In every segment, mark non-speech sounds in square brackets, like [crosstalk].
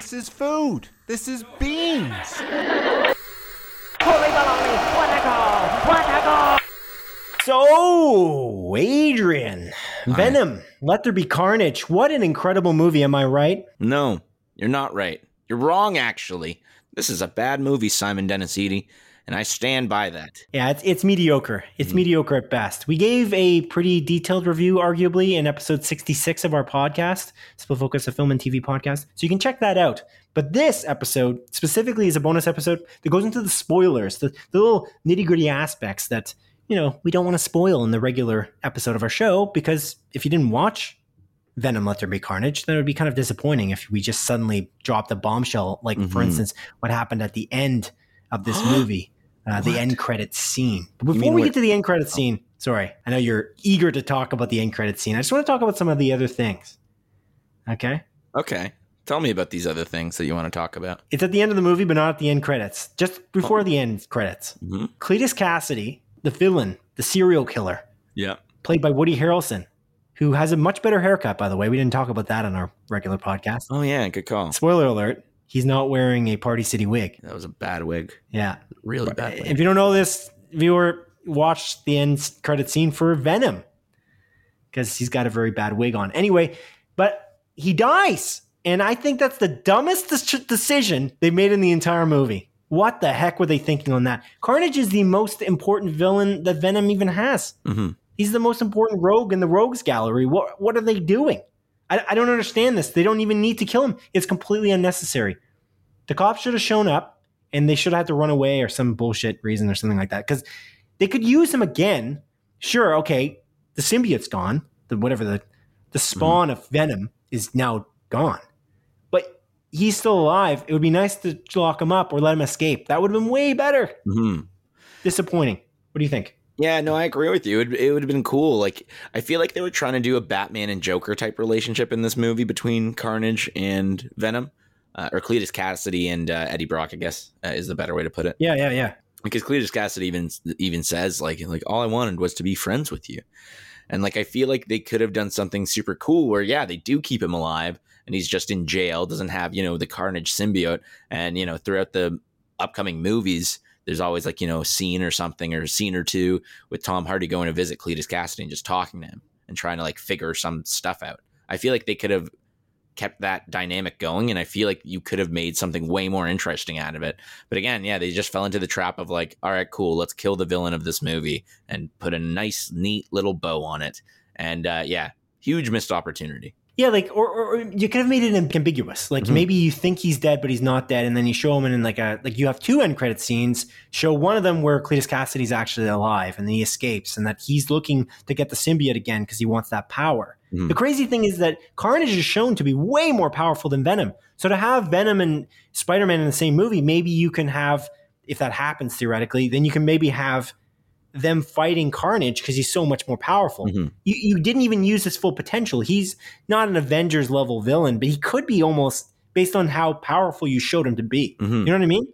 This is food. This is beans. So, Adrian, Venom, Let There Be Carnage. What an incredible movie, am I right? No, you're not right. You're wrong, actually. This is a bad movie, Simon Dennis Eady, and I stand by that. Yeah, it's, it's mediocre. It's mediocre at best. We gave a pretty detailed review, arguably, in episode 66 of our podcast, Split Focus, a film and TV podcast. So you can check that out. But this episode specifically is a bonus episode that goes into the spoilers, the, the little nitty gritty aspects that, you know, we don't want to spoil in the regular episode of our show because if you didn't watch Venom Let There Be Carnage, then it would be kind of disappointing if we just suddenly dropped a bombshell, like, for Mhm. instance, what happened at the end of this [gasps] movie, uh, the end credit scene. But before we get to the end credit scene, sorry, I know you're eager to talk about the end credit scene. I just want to talk about some of the other things. Okay? Okay. Tell me about these other things that you want to talk about. It's at the end of the movie, but not at the end credits. Just before the end credits. Mhm. Cletus Cassidy, the villain, the serial killer, Yeah. played by Woody Harrelson, who has a much better haircut, by the way. We didn't talk about that on our regular podcast. Oh, yeah. Good call. Spoiler alert, he's not wearing a Party City wig. That was a bad wig. Yeah. Really bad wig. If you don't know this, viewer, watch the end credit scene for Venom because he's got a very bad wig on. Anyway, but he dies. And I think that's the dumbest dec- decision they made in the entire movie. What the heck were they thinking on that? Carnage is the most important villain that Venom even has. hmm He's the most important rogue in the rogues gallery. What what are they doing? I, I don't understand this. They don't even need to kill him. It's completely unnecessary. The cops should have shown up and they should have had to run away or some bullshit reason or something like that. Because they could use him again. Sure, okay, the symbiote's gone. The whatever the the spawn of Venom is now gone. But he's still alive. It would be nice to lock him up or let him escape. That would have been way better. hmm Disappointing. What do you think? Yeah, no, I agree with you. It, it would have been cool. Like, I feel like they were trying to do a Batman and Joker type relationship in this movie between Carnage and Venom, uh, or Cletus Cassidy and uh, Eddie Brock. I guess uh, is the better way to put it. Yeah, yeah, yeah. Because Cletus Cassidy even even says like like all I wanted was to be friends with you, and like I feel like they could have done something super cool where yeah they do keep him alive and he's just in jail doesn't have you know the Carnage symbiote and you know throughout the upcoming movies there's always like you know a scene or something or a scene or two with Tom Hardy going to visit Cletus Cassidy and just talking to him and trying to like figure some stuff out. I feel like they could have kept that dynamic going and I feel like you could have made something way more interesting out of it. But again, yeah, they just fell into the trap of like, all right, cool, let's kill the villain of this movie and put a nice, neat little bow on it. And uh, yeah, huge missed opportunity. Yeah, like or, or, you could have made it ambiguous. Like Mhm. maybe you think he's dead, but he's not dead, and then you show him in like a like you have two end credit scenes. Show one of them where Cletus Cassidy's actually alive, and then he escapes, and that he's looking to get the symbiote again because he wants that power. Mhm. The crazy thing is that Carnage is shown to be way more powerful than Venom. So to have Venom and Spider Man in the same movie, maybe you can have if that happens theoretically, then you can maybe have them fighting Carnage because he's so much more powerful Mhm. you, you didn't even use his full potential. He's not an Avengers level villain, but he could be almost based on how powerful you showed him to be. Mhm. You know what I mean?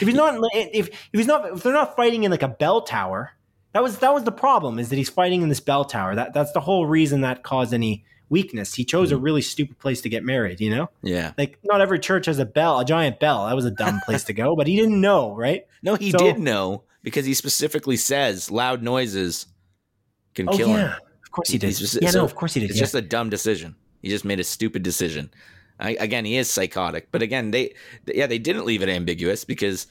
If he's not, if if he's not, if they're not fighting in like a bell tower, that was that was the problem. Is that he's fighting in this bell tower? That that's the whole reason that caused any weakness. He chose a really stupid place to get married. You know, Yeah. like not every church has a bell, a giant bell. That was a dumb place to go, but he didn't know, right? No, he So- did know because he specifically says loud noises can Oh kill yeah, him. of course he did. Just- yeah, so no, of course he did. It's yeah. just a dumb decision. He just made a stupid decision. I, again, he is psychotic, but again, they, th- yeah, they didn't leave it ambiguous because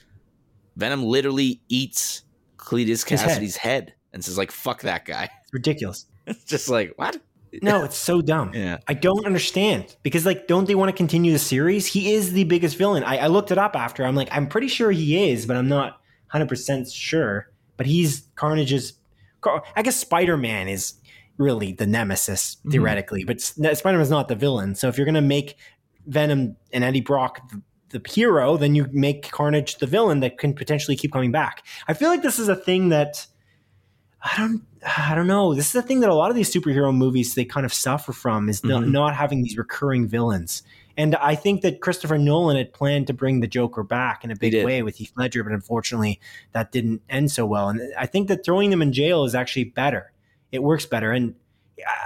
Venom literally eats Cletus His head. Head. and says like, "Fuck that guy." It's ridiculous. [laughs] It's just like what? No, it's so dumb. [laughs] Yeah. I don't understand because like, don't they want to continue the series? He is the biggest villain. I, I looked it up after. I'm like, I'm pretty sure he is, but I'm not 100 percent sure. But he's Carnage's. I guess Spider Man is really the nemesis Mhm. theoretically, but Spider Man's not the villain. So if you're gonna make Venom and Eddie Brock the, the hero, then you make Carnage the villain that can potentially keep coming back. I feel like this is a thing that I don't I don't know. This is the thing that a lot of these superhero movies they kind of suffer from is not, Mhm. not having these recurring villains. And I think that Christopher Nolan had planned to bring the Joker back in a big way with Heath Ledger, but unfortunately that didn't end so well. And I think that throwing them in jail is actually better. It works better. And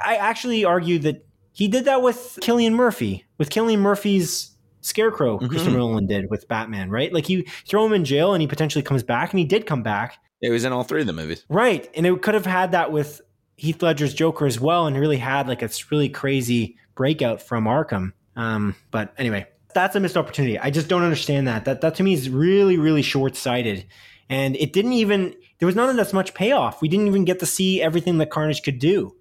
I actually argue that He did that with Cillian Murphy, with Cillian Murphy's Scarecrow. Mhm. Christopher Nolan did with Batman, right? Like you throw him in jail and he potentially comes back, and he did come back, It was in all three of the movies. right? And it could have had that with Heath Ledger's Joker as well, and really had like a really crazy breakout from Arkham. Um, but anyway, that's a missed opportunity. I just don't understand that. That that to me is really really short sighted, and it didn't even there was not as much payoff. We didn't even get to see everything that Carnage could do.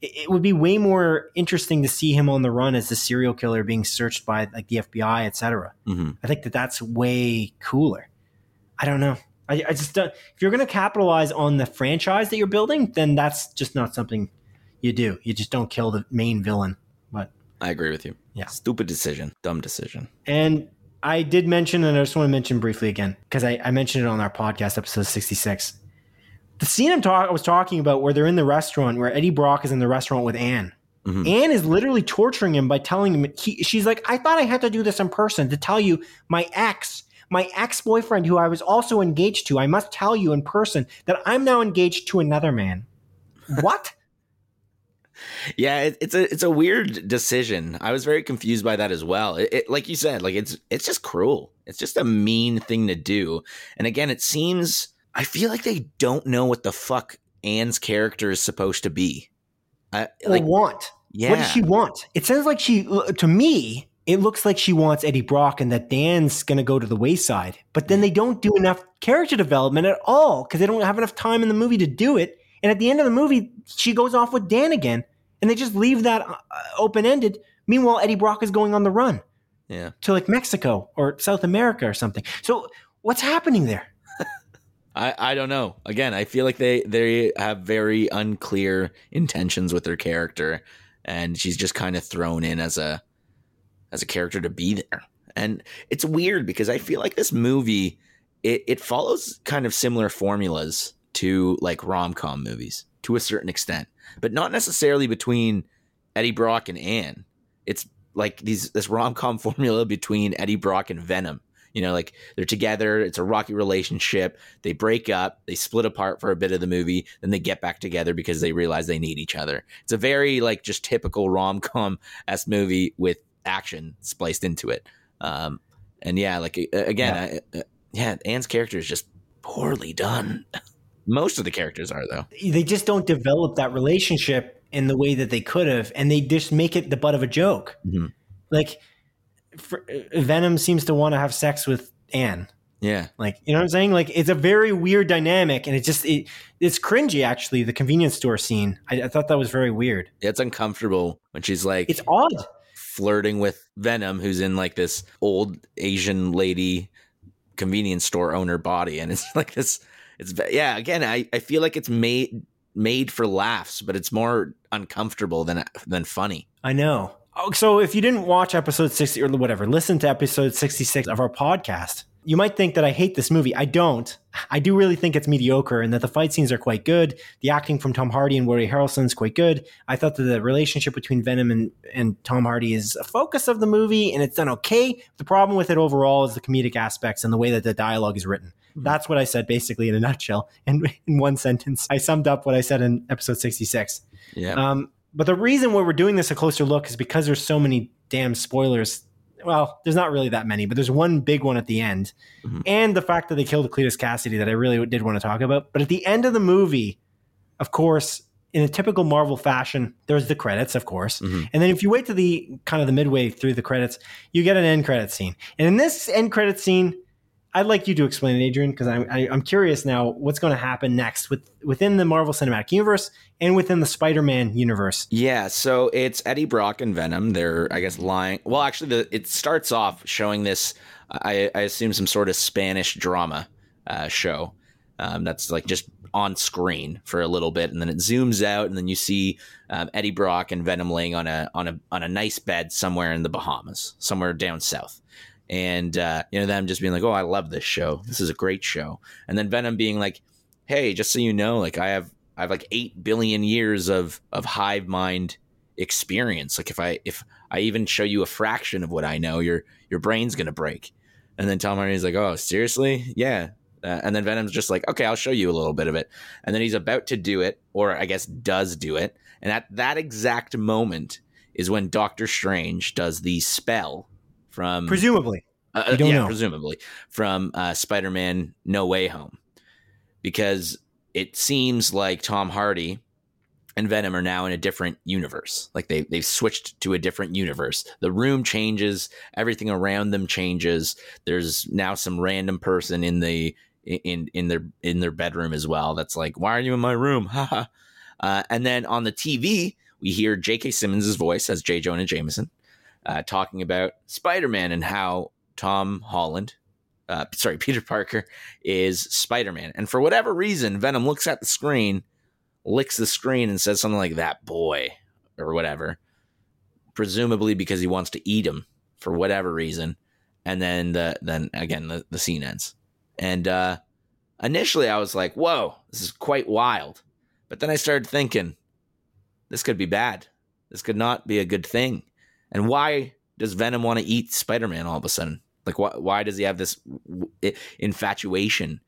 It, it would be way more interesting to see him on the run as the serial killer being searched by like the FBI, etc. hmm I think that that's way cooler. I don't know. I, I just don't. If you're going to capitalize on the franchise that you're building, then that's just not something you do. You just don't kill the main villain. But I agree with you. Yeah. Stupid decision. Dumb decision. and I did mention, and I just want to mention briefly again because I, I mentioned it on our podcast episode 66. The scene I'm talk, I was talking about where they're in the restaurant, where Eddie Brock is in the restaurant with Anne. Mhm. Anne is literally torturing him by telling him he, she's like, I thought I had to do this in person to tell you my ex, my ex boyfriend, who I was also engaged to. I must tell you in person that I'm now engaged to another man. What? [laughs] Yeah, it, it's a it's a weird decision. I was very confused by that as well. It, it, like you said, like it's it's just cruel. It's just a mean thing to do. And again, it seems I feel like they don't know what the fuck Anne's character is supposed to be. I, or like, want? yeah, What does she want? It sounds like she, to me, it looks like she wants Eddie Brock and that Dan's going to go to the wayside. But then they don't do enough character development at all because they don't have enough time in the movie to do it. And at the end of the movie, she goes off with Dan again, and they just leave that uh, open ended. Meanwhile, Eddie Brock is going on the run yeah. to like Mexico or South America or something. So what's happening there? [laughs] I, I don't know. Again, I feel like they they have very unclear intentions with their character, and she's just kind of thrown in as a as a character to be there. And it's weird because I feel like this movie it, it follows kind of similar formulas to like rom com movies to a certain extent, but not necessarily between Eddie Brock and Anne. It's like these this rom com [laughs] formula between Eddie Brock and Venom. You know, like they're together. It's a rocky relationship. They break up. They split apart for a bit of the movie. Then they get back together because they realize they need each other. It's a very like just typical rom com s movie with action spliced into it. Um, and yeah, like uh, again, yeah. I, uh, yeah, Anne's character is just poorly done. [laughs] Most of the characters are though. They just don't develop that relationship in the way that they could have, and they just make it the butt of a joke. Mhm. Like for, Venom seems to want to have sex with Anne. Yeah, Like you know what I'm saying? Like it's a very weird dynamic, and it just it, it's cringy. Actually, the convenience store scene. I, I thought that was very weird. it's uncomfortable when she's like It's odd. Flirting with Venom, who's in like this old Asian lady convenience store owner body, and it's [laughs] like this. It's yeah. Again, I, I feel like it's made made for laughs, but it's more uncomfortable than than funny. I know. Oh, so if you didn't watch episode 60 or whatever, listen to episode 66 of our podcast. You might think that I hate this movie. I don't. I do really think it's mediocre and that the fight scenes are quite good. The acting from Tom Hardy and Woody Harrelson is quite good. I thought that the relationship between Venom and, and Tom Hardy is a focus of the movie and it's done okay. The problem with it overall is the comedic aspects and the way that the dialogue is written. That's what I said basically in a nutshell. And [laughs] in one sentence, I summed up what I said in episode 66. Yeah, Um, but the reason why we're doing this a closer look is because there's so many damn spoilers. Well, there's not really that many, but there's one big one at the end, Mhm. and the fact that they killed Cletus Cassidy that I really did want to talk about. But at the end of the movie, of course, in a typical Marvel fashion, there's the credits, of course, Mhm. and then if you wait to the kind of the midway through the credits, you get an end credit scene. And in this end credit scene, I'd like you to explain it, Adrian, because I'm, I- I'm curious now what's going to happen next with within the Marvel Cinematic Universe and within the Spider-Man universe. Yeah, so it's Eddie Brock and Venom. They're, I guess, lying. Well, actually, the, it starts off showing this. I, I assume some sort of Spanish drama uh, show um, that's like just on screen for a little bit, and then it zooms out, and then you see um, Eddie Brock and Venom laying on a on a on a nice bed somewhere in the Bahamas, somewhere down south. And uh, you know them just being like, "Oh, I love this show. This is a great show." And then Venom being like, "Hey, just so you know, like I have I have like eight billion years of of hive mind experience. Like if I if I even show you a fraction of what I know, your your brain's gonna break. And then Tom Hardy's like, "Oh, seriously? Yeah." Uh, and then Venom's just like, "Okay, I'll show you a little bit of it." And then he's about to do it, or I guess does do it. And at that exact moment is when Doctor Strange does the spell from Presumably. uh, don't yeah, know. presumably from uh, Spider-Man: No Way Home, because it seems like Tom Hardy and Venom are now in a different universe. Like they they've switched to a different universe. The room changes, everything around them changes. There's now some random person in the in in their in their bedroom as well. That's like, why are you in my room? [laughs] Uh, and then on the TV, we hear J.K. Simmons' voice as J. Jonah Jameson uh, talking about Spider-Man and how Tom Holland, uh, sorry, [laughs] Peter Parker is Spider-Man. And for whatever reason, Venom looks at the screen, licks the screen, and says something like "that boy" or whatever, presumably because he wants to eat him for whatever reason. And then the then again the, the scene ends. And uh, initially, I was like, "Whoa, this is quite wild," but then I started thinking, "This could be bad. This could not be a good thing." And why does Venom want to eat Spider Man all of a sudden? Like, why, why does he have this infatuation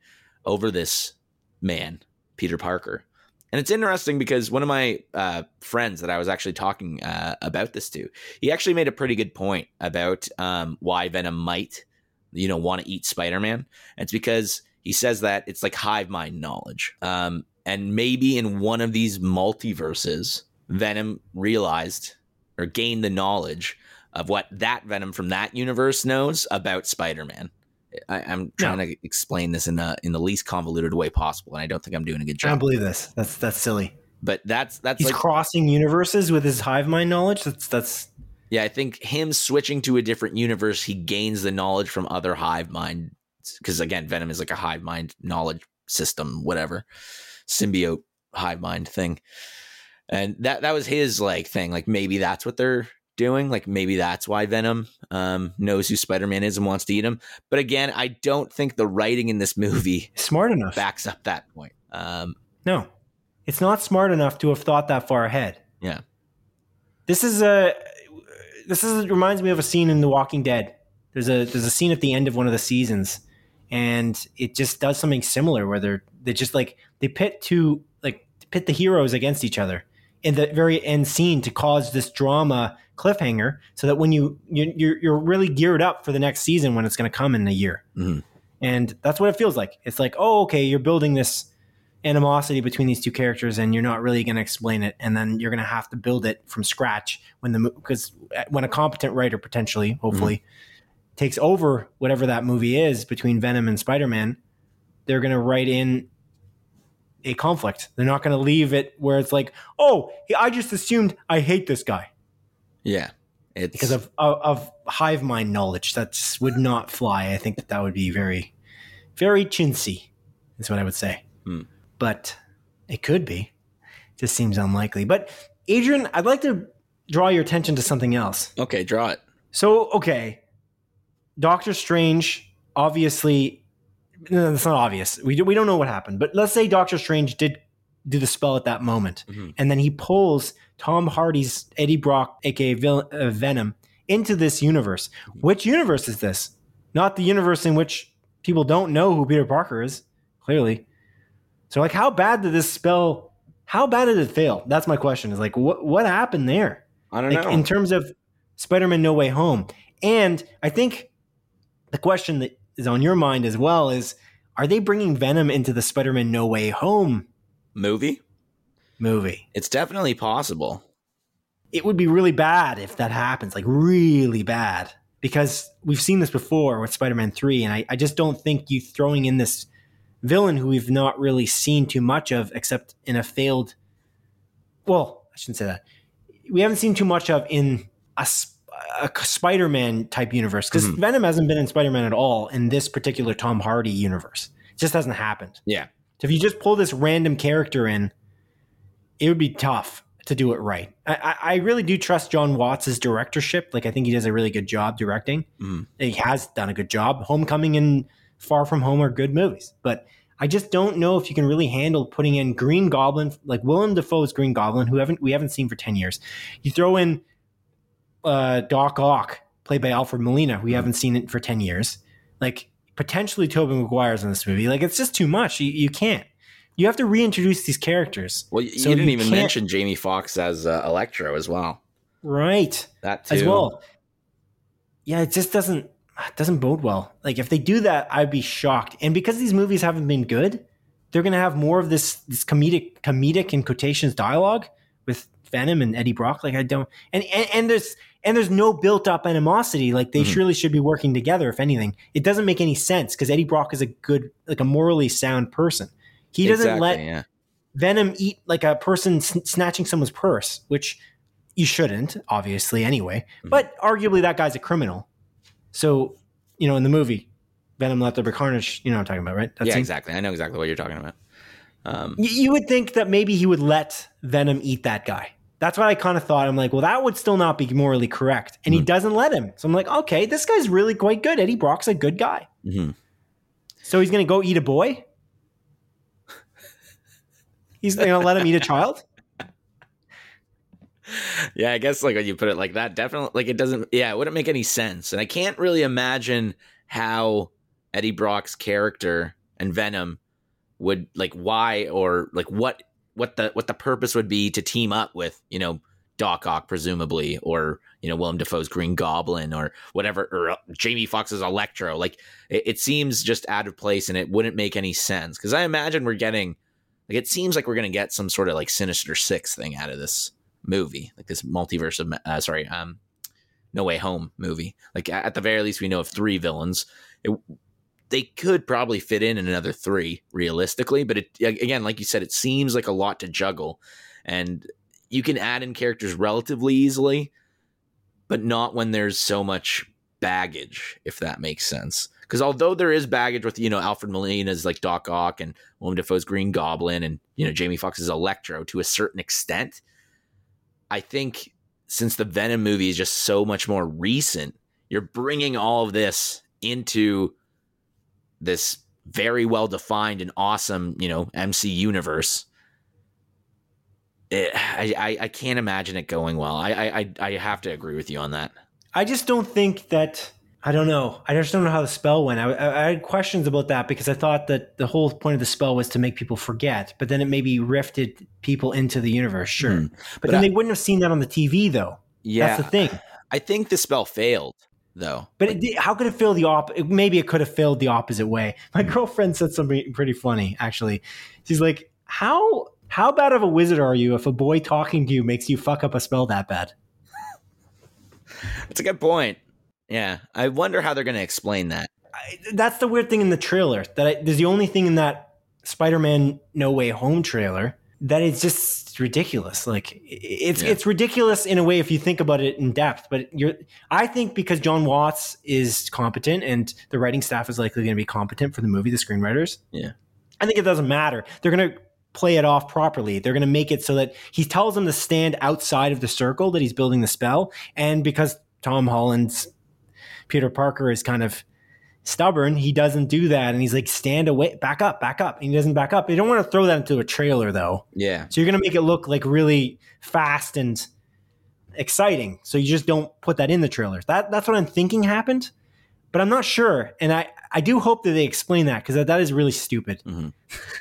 over this man, Peter Parker? And it's interesting because one of my uh, friends that I was actually talking uh, about this to, he actually made a pretty good point about um, why Venom might, you know, want to eat Spider Man. It's because he says that it's like hive mind knowledge. Um, and maybe in one of these multiverses, Venom realized or gain the knowledge of what that Venom from that universe knows about Spider-Man. I, I'm trying to explain this in a, in the least convoluted way possible, and I don't think I'm doing a good job. I don't believe this. That's that's silly. But that's that's He's like crossing universes with his hive mind knowledge. That's that's yeah, I think him switching to a different universe, he gains the knowledge from other hive mind because again, Venom is like a hive mind knowledge system, whatever symbiote hive mind thing, and that that was his like thing. Like maybe that's what they're doing. Like maybe that's why Venom um, knows who Spider Man is and wants to eat him. But again, I don't think the writing in this movie [laughs] smart enough. backs up that point. Um, No, it's not smart enough to have thought that far ahead. Yeah. This is a. This is reminds me of a scene in The Walking Dead. There's a there's a scene at the end of one of the seasons, and it just does something similar where they're they just like they pit two like pit the heroes against each other in the very end scene to cause this drama cliffhanger, so that when you you- you're you're really geared up for the next season when it's going to come in a year. Mhm. And that's what it feels like. It's like, oh, okay, you're building this animosity between these two characters and you're not really going to explain it and then you're going to have to build it from scratch when the because when a competent writer potentially hopefully takes over whatever that movie is between Venom and Spider-Man they're going to write in a conflict. They're not going to leave it where it's like oh I just assumed I hate this guy. Yeah, it's because of of, of hive mind knowledge that would not fly. I think that that would be very very chintzy is what I would say. Hmm. but it could be. Just seems unlikely. But Adrian I'd like to draw your attention to something else. Okay. Draw it. so okay. Doctor Strange obviously no, that's not obvious we, do, we don't know what happened but let's say Doctor Strange did do the spell at that moment Mhm. and then he pulls Tom Hardy's Eddie Brock, aka uh, Venom, into this universe. Which universe is this? Not the universe in which people don't know who Peter Parker is. Clearly, so like, how bad did this spell? How bad did it fail? That's my question. Is like, what what happened there? I don't Like know. in terms of Spider-Man: No Way Home, and I think the question that is on your mind as well is: Are they bringing Venom into the Spider-Man: No Way Home Movie. movie? It's definitely possible. it would be really bad if that happens, like really bad, because we've seen this before with Spider Man 3. And I, I just don't think you throwing in this villain who we've not really seen too much of except in a failed. Well, I shouldn't say that. We haven't seen too much of in a, Spider Man type universe because Mhm. Venom hasn't been in Spider Man at all in this particular Tom Hardy universe. It just hasn't happened. Yeah. So if you just pull this random character in, it would be tough to do it right. I, I, really do trust John Watts' directorship. Like I think he does a really good job directing. Mhm. He has done a good job. Homecoming and Far From Home are good movies, but I just don't know if you can really handle putting in Green Goblin, like Willem Dafoe's Green Goblin, who haven't we haven't seen for ten years. You throw in uh, Doc Ock, played by Alfred Molina, we haven't seen it for ten years. Like potentially Tobey Maguire's in this movie. Like it's just too much. You, you can't. You have to reintroduce these characters. Well, you, So you didn't even can't- mention Jamie Foxx as uh, Electro as well. Right. That too. As well. Yeah, it just doesn't it doesn't bode well. Like if they do that, I'd be shocked. And because these movies haven't been good, they're gonna have more of this this comedic comedic in quotations dialogue with Venom and Eddie Brock. Like I don't and and, and there's and there's no built up animosity. Like they Mhm. surely should be working together. If anything, it doesn't make any sense because Eddie Brock is a good, like a morally sound person. He doesn't Exactly, let yeah. Venom eat like a person sn- snatching someone's purse, which you shouldn't, obviously, anyway. Mhm. But arguably, that guy's a criminal. So, you know, in the movie, Venom left over Carnage. You know what I'm talking about, right? Yeah, exactly. I know exactly what you're talking about. Um, You would think that maybe he would let Venom eat that guy. That's what I kind of thought. I'm like, well, that would still not be morally correct. And he Mhm. doesn't let him. So I'm like, okay, this guy's really quite good. Eddie Brock's a good guy. mhm. So he's going to go eat a boy? He's going to let him eat a child? [laughs] yeah, I guess like when you put it like that, definitely like it doesn't. Yeah, it wouldn't make any sense, and I can't really imagine how Eddie Brock's character and Venom would like why or like what what the what the purpose would be to team up with you know Doc Ock presumably or you know Willem Dafoe's Green Goblin or whatever or uh, Jamie Foxx's Electro. Like it, it seems just out of place, and it wouldn't make any sense because I imagine we're getting like it seems like we're gonna get some sort of like Sinister Six thing out of this movie, like this multiverse of uh, sorry, um, No Way Home movie. Like at the very least, we know of three villains. It, they could probably fit in another three realistically, but it again, like you said, it seems like a lot to juggle, and you can add in characters relatively easily, but not when there's so much baggage, if that makes sense. Because although there is baggage with you know Alfred Molina's like Doc Ock and Willem Dafoe's Green Goblin and you know Jamie Foxx's Electro to a certain extent, I think since the Venom movie is just so much more recent, you're bringing all of this into this very well defined and awesome, you know, MC universe. It, I, I I can't imagine it going well. I, I I have to agree with you on that. I just don't think that. I don't know. I just don't know how the spell went. I, I, had questions about that because I thought that the whole point of the spell was to make people forget, but then it maybe rifted people into the universe. Sure, Hmm. but, But then I- they wouldn't have seen that on the TV, though. Yeah, That's the thing. I think the spell failed though. But it, did- how could it feel the op? it- Maybe it could have failed the opposite way. My hmm. girlfriend said something pretty funny. Actually, she's like, "How how bad of a wizard are you if a boy talking to you makes you fuck up a spell that bad?" That's a good point. Yeah, I wonder how they're going to explain that. I, that's the weird thing in the trailer. That I, there's the only thing in that Spider-Man No Way Home trailer that it's just ridiculous. Like it's Yeah. it's ridiculous in a way if you think about it in depth. But you're, I think because John Watts is competent and the writing staff is likely going to be competent for the movie, the screenwriters. Yeah. I think it doesn't matter. They're going to play it off properly. They're going to make it so that he tells them to stand outside of the circle that he's building the spell, and because Tom Holland's Peter Parker is kind of stubborn. He doesn't do that, and he's like, "Stand away, back up, back up." And he doesn't back up. They don't want to throw that into a trailer, though. Yeah, So you're going to make it look like really fast and exciting. So you just don't put that in the trailers. That that's what I'm thinking happened, but I'm not sure. And I I do hope that they explain that because that, that is really stupid. Mhm.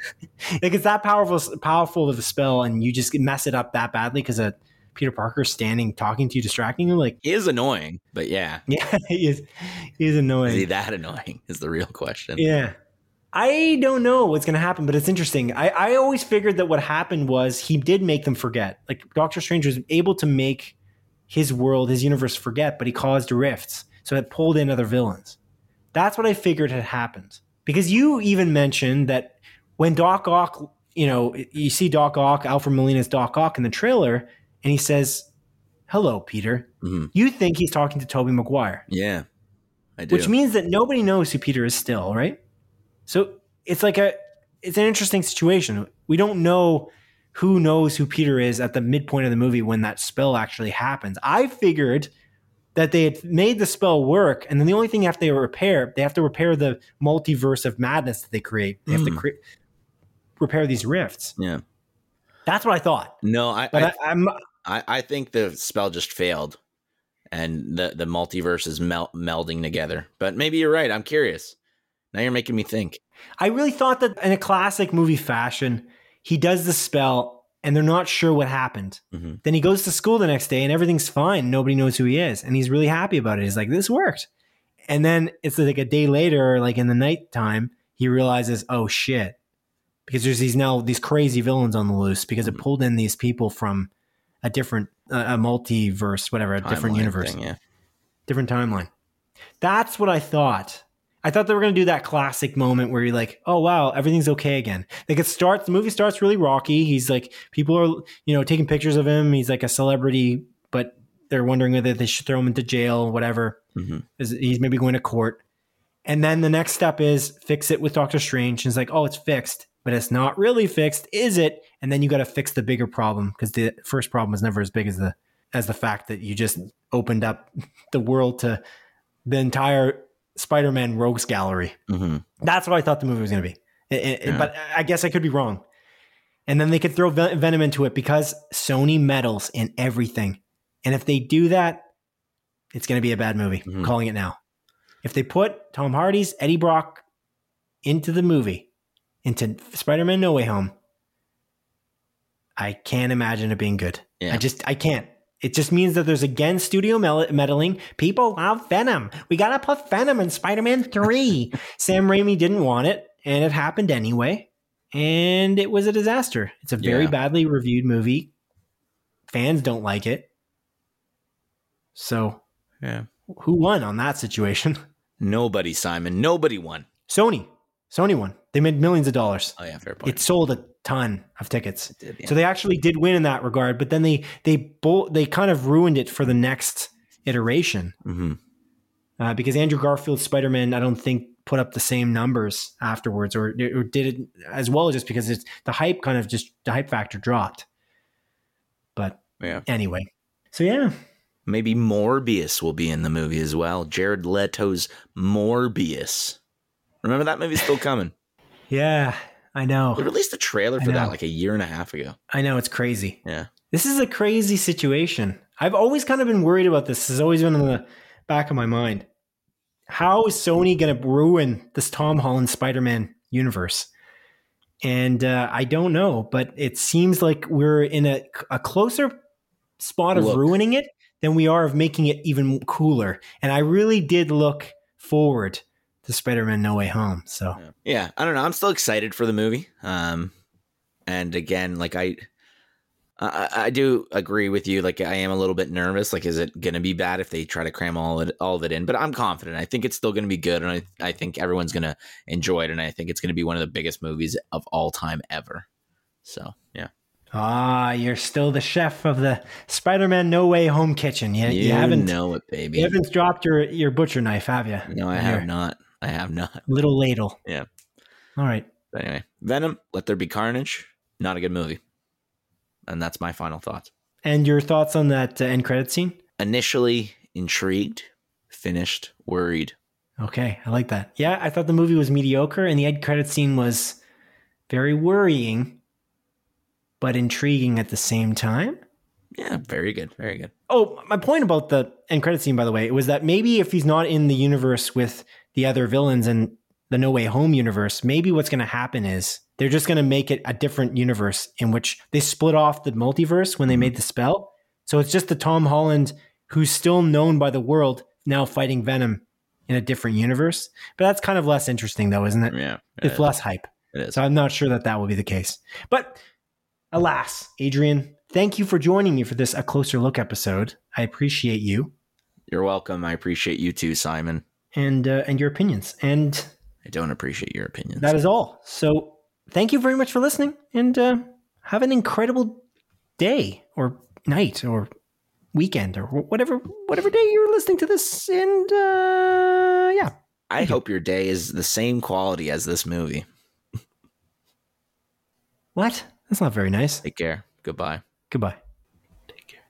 [laughs] like it's that powerful powerful of a spell, and you just mess it up that badly because of Peter Parker standing talking to you, distracting you. Like he is annoying, but yeah, [laughs] yeah, he is he is annoying. is he that annoying? Is the real question. Yeah. I don't know what's going to happen, but it's interesting. I, I always figured that what happened was he did make them forget. Like Doctor Strange was able to make his world, his universe forget, but he caused rifts. So it pulled in other villains. That's what I figured had happened. Because you even mentioned that when Doc Ock, you know, you see Doc Ock, Alfred Molina's Doc Ock in the trailer, and he says, Hello, Peter. Mhm. You think he's talking to Tobey Maguire Yeah, I do. which means that nobody knows who Peter is still, right? So it's like a it's an interesting situation. We don't know who knows who Peter is at the midpoint of the movie when that spell actually happens. I figured that they had made the spell work, and then the only thing after they have to repair, they have to repair the multiverse of madness that they create. They have to Mm. cre- repair these rifts. yeah. That's what I thought. No, I, But I, I, I'm I, I think the spell just failed, and the the multiverse is mel- melding together. But maybe you're right. I'm curious. Now you're making me think. I really thought that in a classic movie fashion, he does the spell and they're not sure what happened. Mhm. Then he goes to school the next day and everything's fine. Nobody knows who he is. And he's really happy about it. He's like, this worked. And then it's like a day later, like in the nighttime, he realizes, oh shit. Because there's these now these crazy villains on the loose because it Mhm. pulled in these people from a different uh, a multiverse, whatever, a different universe, thing, yeah. different timeline. That's what I thought. I thought they were going to do that classic moment where you're like, oh, wow, everything's okay again. Like it starts, the movie starts really rocky. He's like, people are, you know, taking pictures of him. He's like a celebrity, but they're wondering whether they should throw him into jail, whatever. Mhm. He's maybe going to court. And then the next step is fix it with Doctor Strange. And it's like, oh, it's fixed, but it's not really fixed, is it? And then you got to fix the bigger problem because the first problem was never as big as the as the fact that you just opened up [laughs] the world to the entire Spider-Man Rogues Gallery. Mhm. That's what I thought the movie was going to be. It- it- Yeah. But I guess I could be wrong. And then they could throw Ven- Venom into it because Sony meddles in everything. And if they do that, it's going to be a bad movie. I'm Mhm. calling it now. If they put Tom Hardy's Eddie Brock into the movie, into Spider-Man No Way Home, I can't imagine it being good. Yeah. I just I can't. It just means that there's again studio meddling. People love Venom. We gotta put Venom in Spider-Man Three. [laughs] Sam Raimi didn't want it, and it happened anyway, and it was a disaster. It's a very Yeah. badly reviewed movie. Fans don't like it. So Yeah. who won on that situation? [laughs] Nobody, Simon. Nobody won. Sony. Sony won. They made millions of dollars. Oh yeah, fair point. It sold a ton of tickets. Did, yeah. So they actually did win in that regard, but then they they bo- they kind of ruined it for the next iteration Mhm. uh, because Andrew Garfield's Spider Man I don't think put up the same numbers afterwards or, or did it as well just because it's the hype kind of just the hype factor dropped. But Yeah. anyway, so yeah, Maybe Morbius will be in the movie as well. Jared Leto's Morbius. Remember that movie's still coming. [laughs] yeah, I know. They released a trailer for that like a year and a half ago. I know it's crazy. Yeah. This is a crazy situation. I've always kind of been worried about this. This has always been in the back of my mind. How is Sony going to ruin this Tom Holland Spider Man universe? And uh, I don't know, but it seems like we're in a, a closer spot of Look. ruining it than we are of making it even cooler. And I really did look forward to Spider Man No Way Home. So, Yeah. I don't know. I'm still excited for the movie. Um, and again, like I, I, I do agree with you. Like I am a little bit nervous. Like, is it going to be bad if they try to cram all it, all of it in? But I'm confident. I think it's still going to be good, and I, I think everyone's going to enjoy it. And I think it's going to be one of the biggest movies of all time ever. So yeah, ah, you're still the chef of the Spider Man No Way Home kitchen. You, you, you haven't. know it, baby. You haven't dropped your, your butcher knife, have you? no, I have not. I have not. Little ladle. Yeah. All right. But anyway, Venom. Let there be carnage. Not a good movie. And that's my final thoughts. And your thoughts on that uh, end credit scene? initially intrigued, finished worried. Okay, I like that. Yeah, I thought the movie was mediocre, and the end credit scene was very worrying, but intriguing at the same time. Yeah, very good, very good. Oh, my point about the end credit scene, by the way, was that maybe if he's not in the universe with the other villains and the No Way Home universe, maybe what's going to happen is they're just going to make it a different universe in which they split off the multiverse when they Mhm. made the spell. So it's just the Tom Holland who's still known by the world now fighting Venom in a different universe. But that's kind of less interesting, though, isn't it? Yeah, it It's is. less hype. It is. So I'm not sure that that will be the case. But alas, Adrian, thank you for joining me for this A Closer Look episode. I appreciate you You're welcome. I appreciate you too, Simon. And uh, and your opinions. And I don't appreciate your opinions. that is all. So thank you very much for listening and uh, have an incredible day or night or weekend or whatever whatever day you're listening to this. And uh, yeah, I hope your day is the same quality as this movie. what? That's not very nice. Take care. Goodbye. Goodbye.